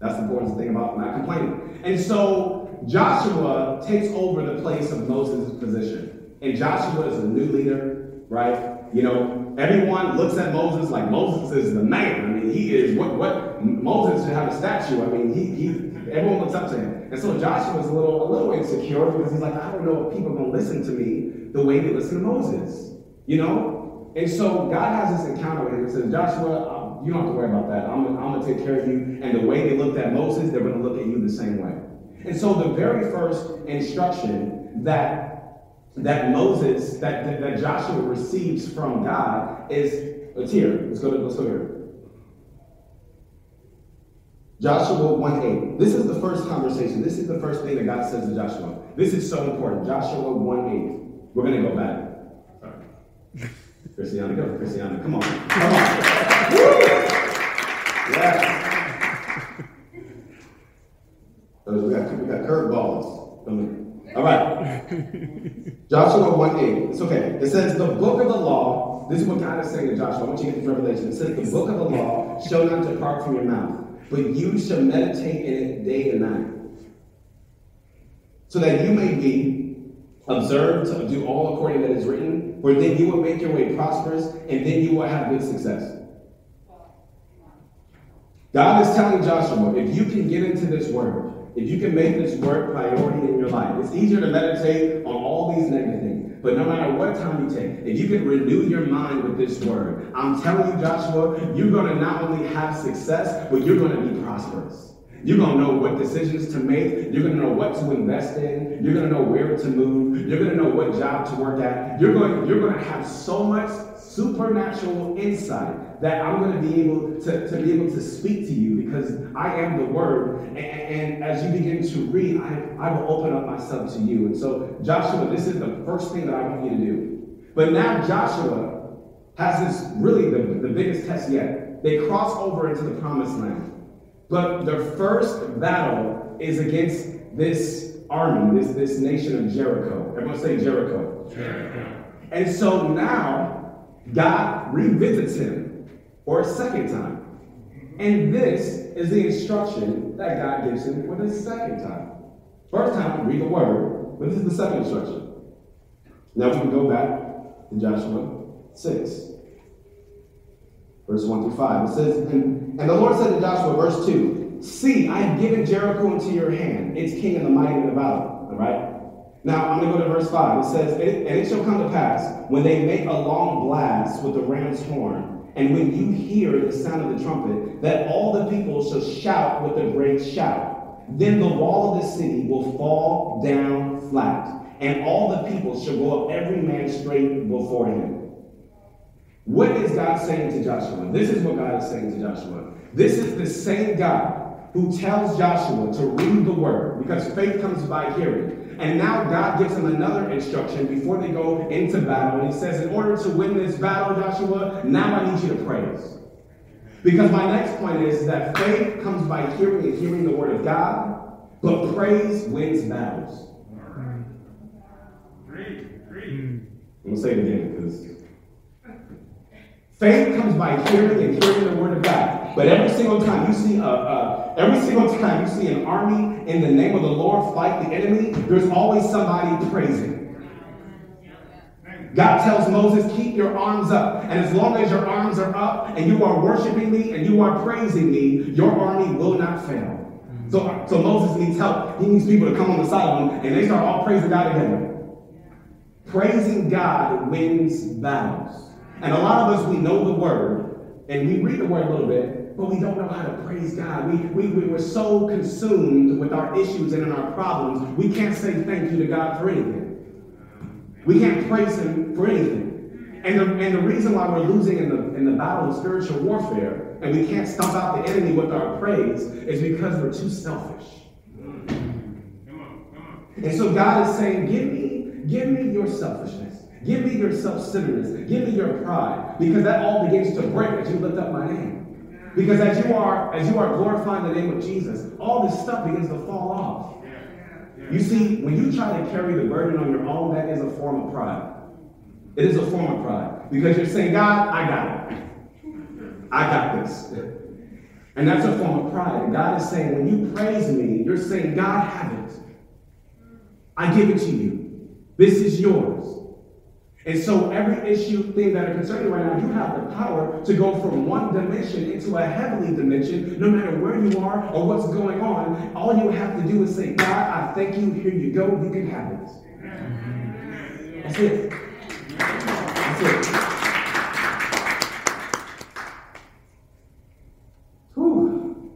That's the important thing about not complaining. And so Joshua takes over the place of Moses' position. And Joshua is a new leader, right? You know, everyone looks at Moses like Moses is the man. I mean, he is what what Moses should have a statue. I mean, he he everyone looks up to him. And so Joshua is a little a little insecure because he's like, I don't know if people are gonna listen to me the way they listen to Moses. You know? And so God has this encounter with him and says, Joshua, um, you don't have to worry about that. I'm, I'm to take care of you. And the way they looked at Moses, they're to look at you the same way. And so the very first instruction that that Moses, that, that, that Joshua receives from God is, it's here. Let's go, to, let's go here. Joshua 1 8. This is the first conversation. This is the first thing that God says to Joshua. This is so important. Joshua 1 8. We're going to go back. Sorry. Christiana, go. Christiana, come on. Come on. Yes. We got, we got curveballs. All right. Joshua 1 8. It's okay. It says, The book of the law, this is what God is saying to Joshua. I want you to get this revelation. It says, The book of the law shall not depart from your mouth, but you shall meditate in it day and night, so that you may be observed to do all according that is written, for then you will make your way prosperous, and then you will have good success. God is telling Joshua, if you can get into this word, if you can make this work priority in your life, it's easier to meditate on all these negative things. But no matter what time you take, if you can renew your mind with this word, I'm telling you, Joshua, you're going to not only have success, but you're going to be prosperous. You're going to know what decisions to make. You're going to know what to invest in. You're going to know where to move. You're going to know what job to work at. You're going, you're going to have so much supernatural insight that I'm going to be able to, to be able to speak to you because I am the Word. And, and as you begin to read, I, I will open up myself to you. And so, Joshua, this is the first thing that I want you to do. But now Joshua has this really the, the biggest test yet. They cross over into the promised land. But their first battle is against this army, this, this nation of Jericho. Everyone say Jericho. Jericho. And so now God revisits him for a second time. And this is the instruction that God gives him for the second time. First time, read the word, but this is the second instruction. Now we can go back to Joshua 6, verse 1 through 5. It says, And, and the Lord said to Joshua, verse 2, See, I have given Jericho into your hand, its king and the mighty in the valley. All right? Now, I'm going to go to verse 5. It says, And it shall come to pass, when they make a long blast with the ram's horn, and when you hear the sound of the trumpet, that all the people shall shout with a great shout. Then the wall of the city will fall down flat, and all the people shall go up every man straight before him. What is God saying to Joshua? This is what God is saying to Joshua. This is the same God who tells Joshua to read the word because faith comes by hearing. And now God gives him another instruction before they go into battle. And he says, In order to win this battle, Joshua, now I need you to praise. Because my next point is that faith comes by hearing and hearing the word of God, but praise wins battles. I'm going to say it again because faith comes by hearing and hearing the word of God. But every single time you see a, uh, every single time you see an army in the name of the Lord fight the enemy, there's always somebody praising. God tells Moses, keep your arms up. And as long as your arms are up and you are worshiping me and you are praising me, your army will not fail. So, so Moses needs help. He needs people to come on the side of him and they start all praising God together. Praising God wins battles. And a lot of us, we know the word, and we read the word a little bit, but we don't know how to praise God. We, we, we, we're so consumed with our issues and in our problems, we can't say thank you to God for anything. We can't praise Him for anything. And the, and the reason why we're losing in the, in the battle of spiritual warfare and we can't stomp out the enemy with our praise is because we're too selfish. And so God is saying, Give me Give me your selfishness. Give me your self-centeredness. Give me your pride. Because that all begins to break as you lift up my name. Because as you are, as you are glorifying the name of Jesus, all this stuff begins to fall off. You see, when you try to carry the burden on your own, that is a form of pride. It is a form of pride. Because you're saying, God, I got it. I got this. And that's a form of pride. And God is saying, when you praise me, you're saying, God, have it. I give it to you. This is yours. And so every issue, thing that are concerning right now, you have the power to go from one dimension into a heavenly dimension, no matter where you are or what's going on. All you have to do is say, God, I thank you. Here you go. You can have it. That's it. That's it. Whew.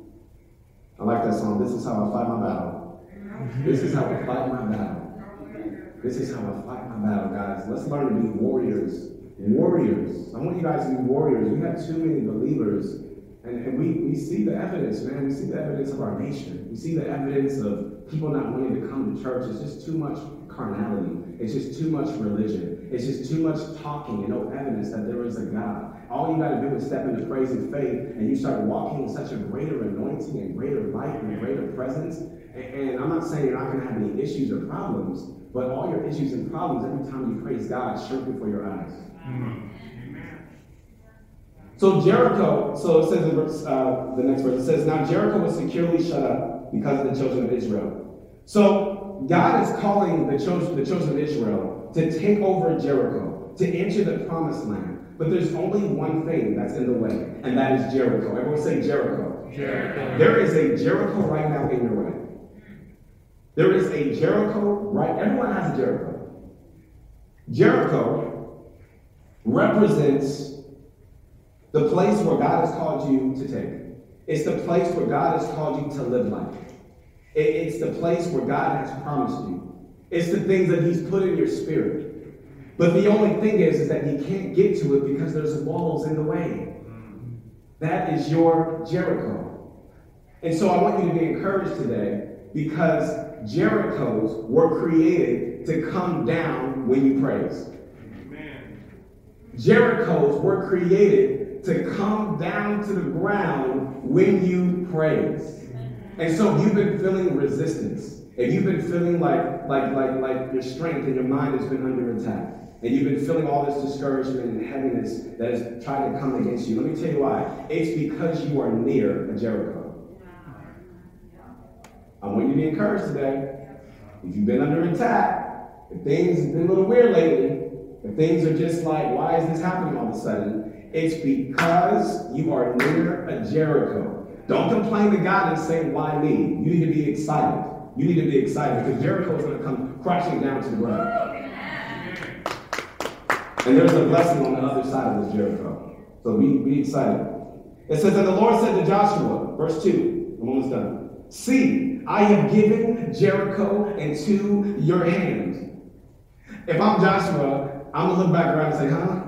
I like that song. This is how I fight my battle. This is how I fight my battle. This is how I fight my battle, guys. Let's learn to be warriors. Warriors. I want you guys to be warriors. We have too many believers, and, and we, we see the evidence, man. We see the evidence of our nation. We see the evidence of people not wanting to come to church. It's just too much carnality. It's just too much religion. It's just too much talking and no evidence that there is a God. All you got to do is step into praise and faith, and you start walking in such a greater anointing and greater light and greater presence. And, I'm not saying you're not going to have any issues or problems, but all your issues and problems, every time you praise God, shrink before your eyes. Mm-hmm. So Jericho, so it says in verse, uh, the next verse, it says, Now Jericho was securely shut up because of the children of Israel. So God is calling the children, the children of Israel to take over Jericho, to enter the promised land. But there's only one thing that's in the way, and that is Jericho. Everyone say Jericho. Jericho. There is a Jericho right now in your way. There is a Jericho, right? Everyone has a Jericho. Jericho represents the place where God has called you to take. It's the place where God has called you to live life. It's the place where God has promised you. It's the things that He's put in your spirit. But the only thing is, is that you can't get to it because there's walls in the way. That is your Jericho. And so I want you to be encouraged today because Jerichos were created to come down when you praise. Amen. Jerichos were created to come down to the ground when you praise. And so you've been feeling resistance, And you've been feeling like, like, like, like your strength and your mind has been under attack, and you've been feeling all this discouragement and heaviness that is trying to come against you, let me tell you why. It's because you are near a Jericho. I want you to be encouraged today. If you've been under attack, if things have been a little weird lately, if things are just like, why is this happening all of a sudden? It's because you are near a Jericho. Don't complain to God and say, why me? You need to be excited. You need to be excited because Jericho is going to come crashing down to the ground. And there's a blessing on the other side of this Jericho. So be, be excited. It says, that the Lord said to Joshua, verse 2, I'm almost done. See, I have given Jericho into your hand. If I'm Joshua, I'm going to look back around and say, huh?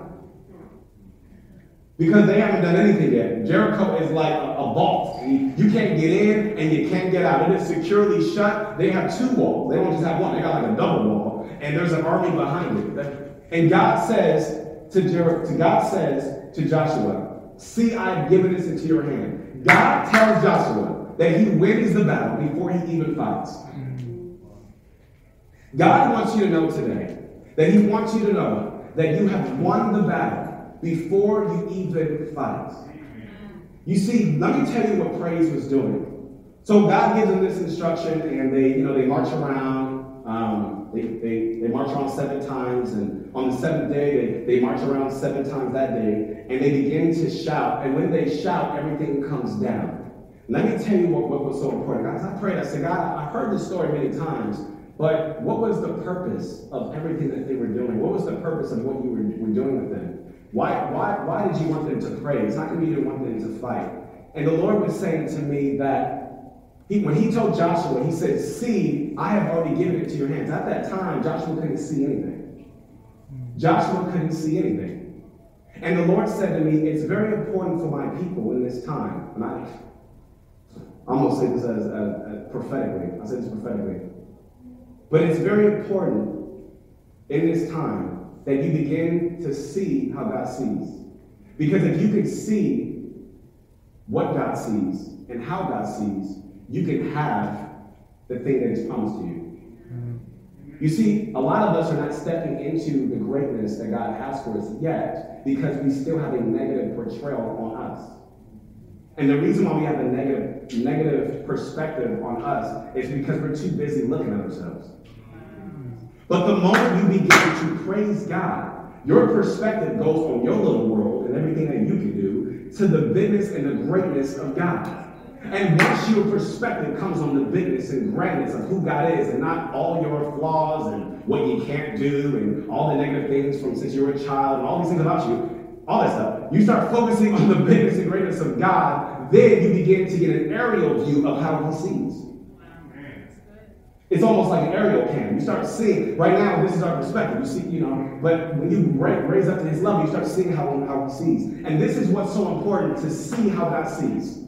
because they haven't done anything yet. Jericho is like a, a vault. You can't get in and you can't get out. It is securely shut. They have two walls. They don't just have one. They got like a double wall, and there's an army behind it. And God says to Jer- to God says to Joshua, "See, I have given this into your hand." God tells Joshua that He wins the battle before He even fights. God wants you to know today that He wants you to know that you have won the battle before you even fight. You see, let me tell you what praise was doing. So God gives them this instruction, and they, you know, they march around. Um, they, they, they march around seven times, and on the seventh day, they, they march around seven times that day, and they begin to shout. And when they shout, everything comes down. Let me tell you what, what was so important. Guys, I prayed, I said, God, I heard this story many times, but what was the purpose of everything that they were doing? What was the purpose of what you were, were doing with them? Why, why, why did you want them to pray? It's not going to be you want them to fight. And the Lord was saying to me that he, when he told Joshua, he said, See, I have already given it to your hands. At that time, Joshua couldn't see anything. Joshua couldn't see anything. And the Lord said to me, It's very important for my people in this time. And I, I'm going to say this as, as, as prophetically. I say this prophetically. But it's very important in this time that you begin to see how God sees. Because if you can see what God sees and how God sees, you can have the thing that is promised to you. You see, a lot of us are not stepping into the greatness that God has for us yet because we still have a negative portrayal on us. And the reason why we have a negative, negative perspective on us is because we're too busy looking at ourselves. But the moment you begin to praise God, your perspective goes from your little world and everything that you can do to the bigness and the greatness of God. And once your perspective comes on the bigness and grandness of who God is and not all your flaws and what you can't do and all the negative things from since you were a child and all these things about you, all that stuff, you start focusing on the bigness and greatness of God, then you begin to get an aerial view of how He sees. It's almost like an aerial cam. You start seeing, right now, this is our perspective. You see, you know, but when you raise up to his level, you start seeing how, how he sees. And this is what's so important to see how God sees.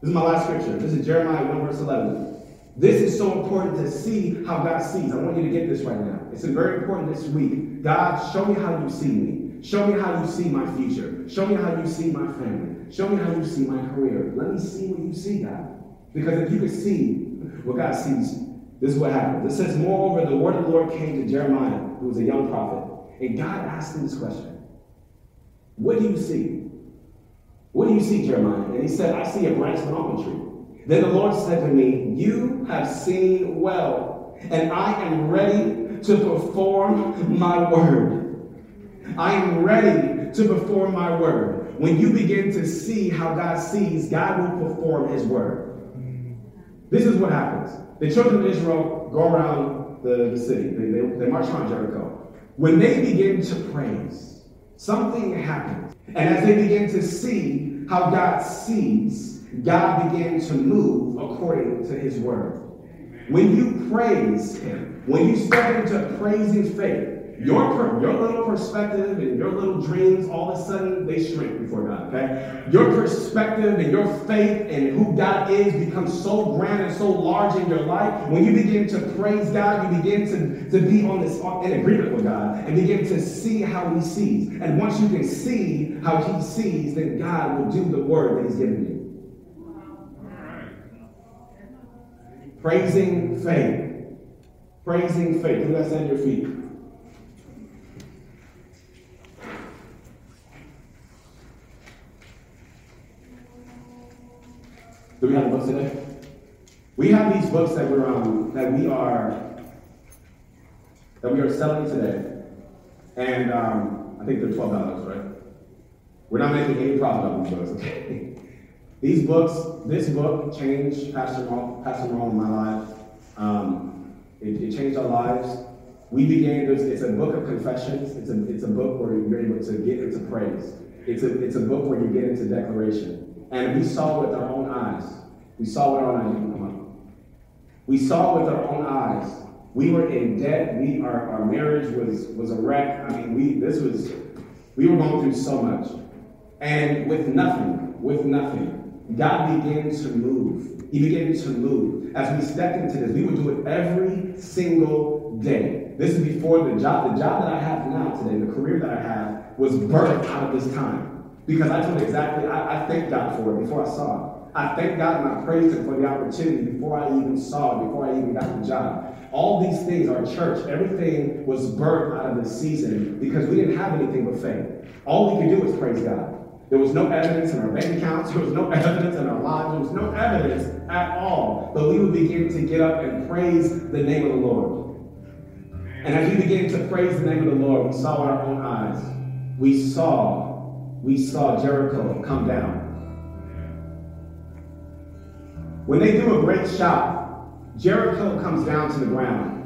This is my last scripture. This is Jeremiah 1, verse 11. This is so important to see how God sees. I want you to get this right now. It's very important this week. God, show me how you see me. Show me how you see my future. Show me how you see my family. Show me how you see my career. Let me see what you see, God. Because if you could see what God sees, this is what happened. It says, Moreover, the word of the Lord came to Jeremiah, who was a young prophet, and God asked him this question What do you see? What do you see, Jeremiah? And he said, I see a branch of an almond tree. Then the Lord said to me, You have seen well, and I am ready to perform my word. I am ready to perform my word. When you begin to see how God sees, God will perform his word. This is what happens. The children of Israel go around the, the city, they, they, they march around Jericho. When they begin to praise, something happens. And as they begin to see how God sees, God begins to move according to his word. When you praise him, when you step into praising faith, your, your little perspective and your little dreams, all of a sudden, they shrink before God, okay? Your perspective and your faith and who God is becomes so grand and so large in your life. When you begin to praise God, you begin to, to be on this in agreement with God and begin to see how he sees. And once you can see how he sees, then God will do the word that he's given you. Praising faith. Praising faith. Who that's at your feet? Do we have books today? We have these books that we're um, that we are that we are selling today, and um, I think they're twelve dollars, right? We're not making any profit on these books. Okay? these books, this book changed Pastor Ron, Pastor Ron my life. Um, it, it, changed our lives. We began. It's a book of confessions. It's a it's a book where you're able to get into praise. It's a it's a book where you get into declaration. And we saw with our own eyes. We saw with our own eyes. We saw with our own eyes. We were in debt. We our, our marriage was was a wreck. I mean, we this was we were going through so much. And with nothing, with nothing, God began to move. He began to move. As we stepped into this, we would do it every single day. This is before the job. The job that I have now today, the career that I have, was birthed out of this time. Because I told exactly, I, I thank God for it before I saw it. I thank God and I praise Him for the opportunity before I even saw it, before I even got the job. All these things, our church, everything was birthed out of this season because we didn't have anything but faith. All we could do was praise God. There was no evidence in our bank accounts. There was no evidence in our lives. There was no evidence at all. But we would begin to get up and praise the name of the Lord. And as we began to praise the name of the Lord, we saw with our own eyes. We saw, we saw Jericho come down. When they do a great shot, Jericho comes down to the ground.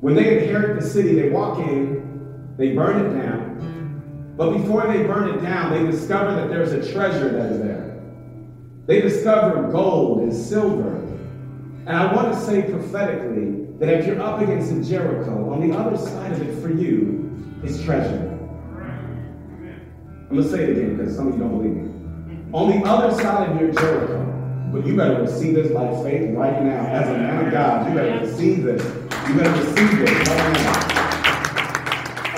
When they inherit the city, they walk in, they burn it down. But before they burn it down, they discover that there's a treasure that is there. They discover gold and silver. And I want to say prophetically that if you're up against a Jericho, on the other side of it for you is treasure. I'm going to say it again because some of you don't believe me. On the other side of your Jericho but you better receive this by faith right now. As a man of God, you better receive this. You better receive this right now.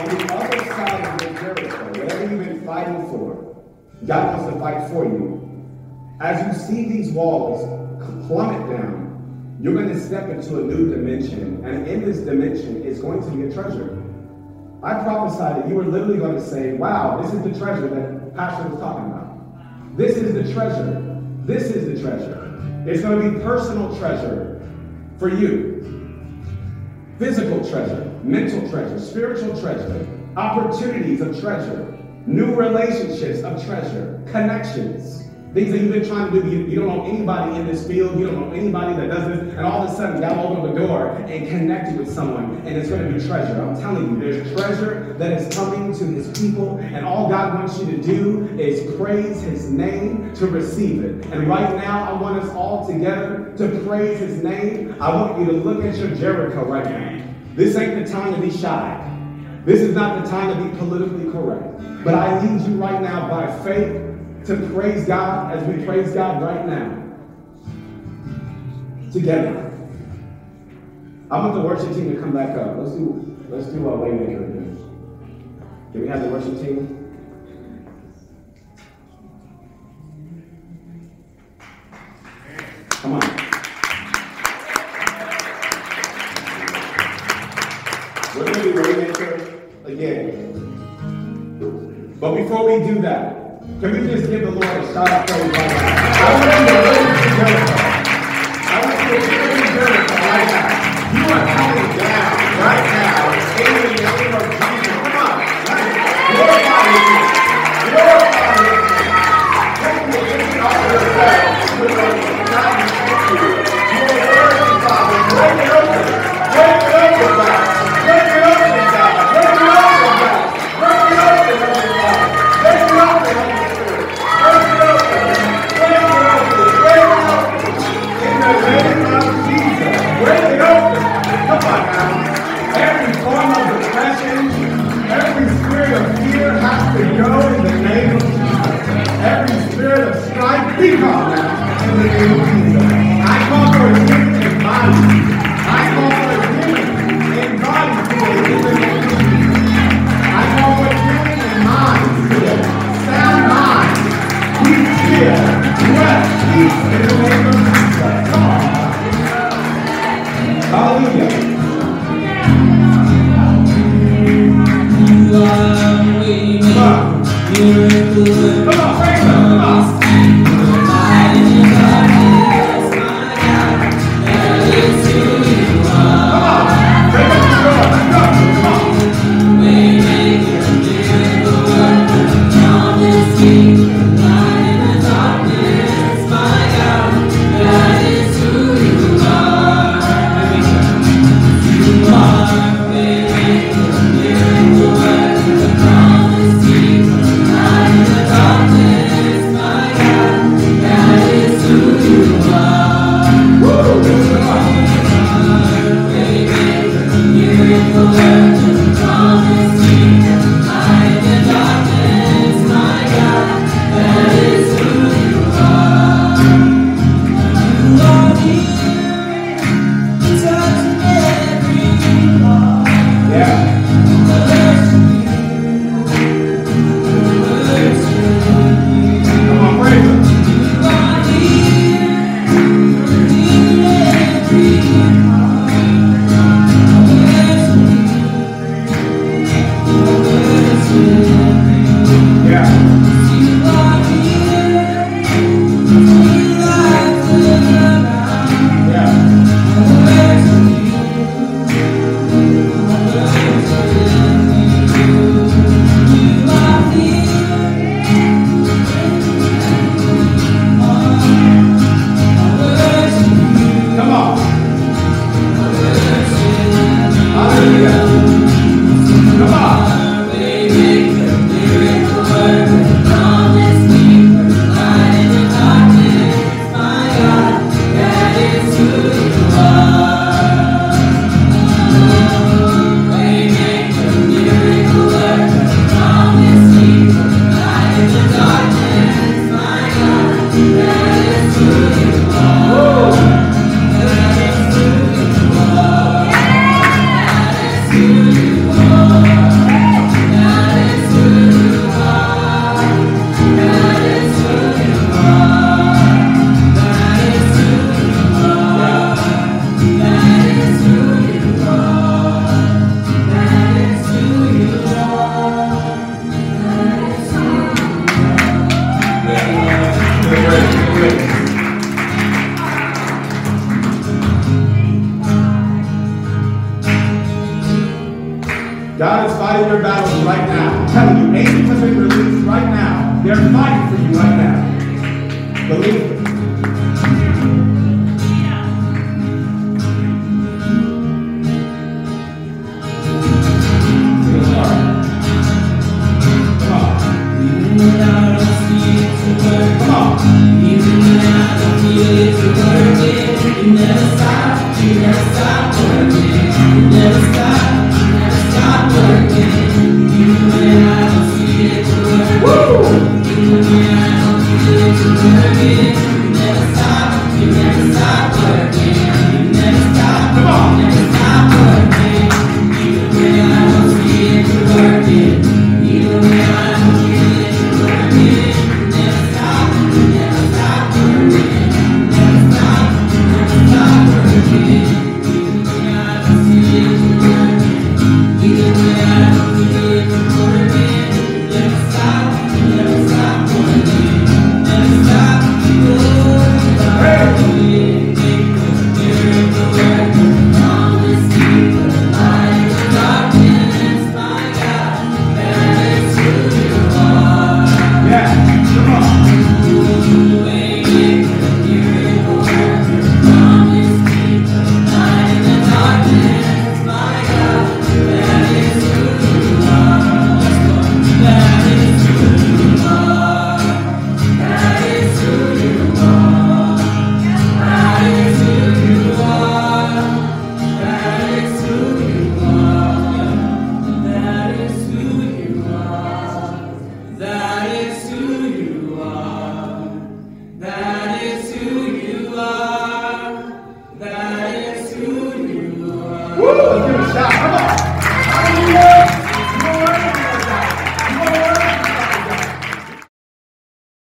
On the other side of your Jericho, whatever you've been fighting for, God wants to fight for you. As you see these walls plummet down, you're going to step into a new dimension. And in this dimension is going to be a treasure. I prophesied that you were literally going to say, wow, this is the treasure that Pastor was talking about. This is the treasure. This is the treasure. It's going to be personal treasure for you. Physical treasure, mental treasure, spiritual treasure, opportunities of treasure, new relationships of treasure, connections. Things that you've been trying to do, you, you, don't know anybody in this field, you don't know anybody that does this, and all of a sudden God opened the door and connected with someone, and it's going to be treasure. I'm telling you, there's treasure that is coming to his people, and all God wants you to do is praise his name to receive it. And right now, I want us all together to praise his name. I want you to look at your Jericho right now. This ain't the time to be shy. This is not the time to be politically correct. But I need you right now by faith to praise God as we praise God right now. Together. I want the worship team to come back up. Let's do let's do our waymaker again. Can we have the worship team? Come on. We're going to do waymaker again. But before we do that, can we just give the Lord a shout out praise right? I want you to raise Jericho. I want you to raise Jericho right now. You are coming Come on. even when I don't feel it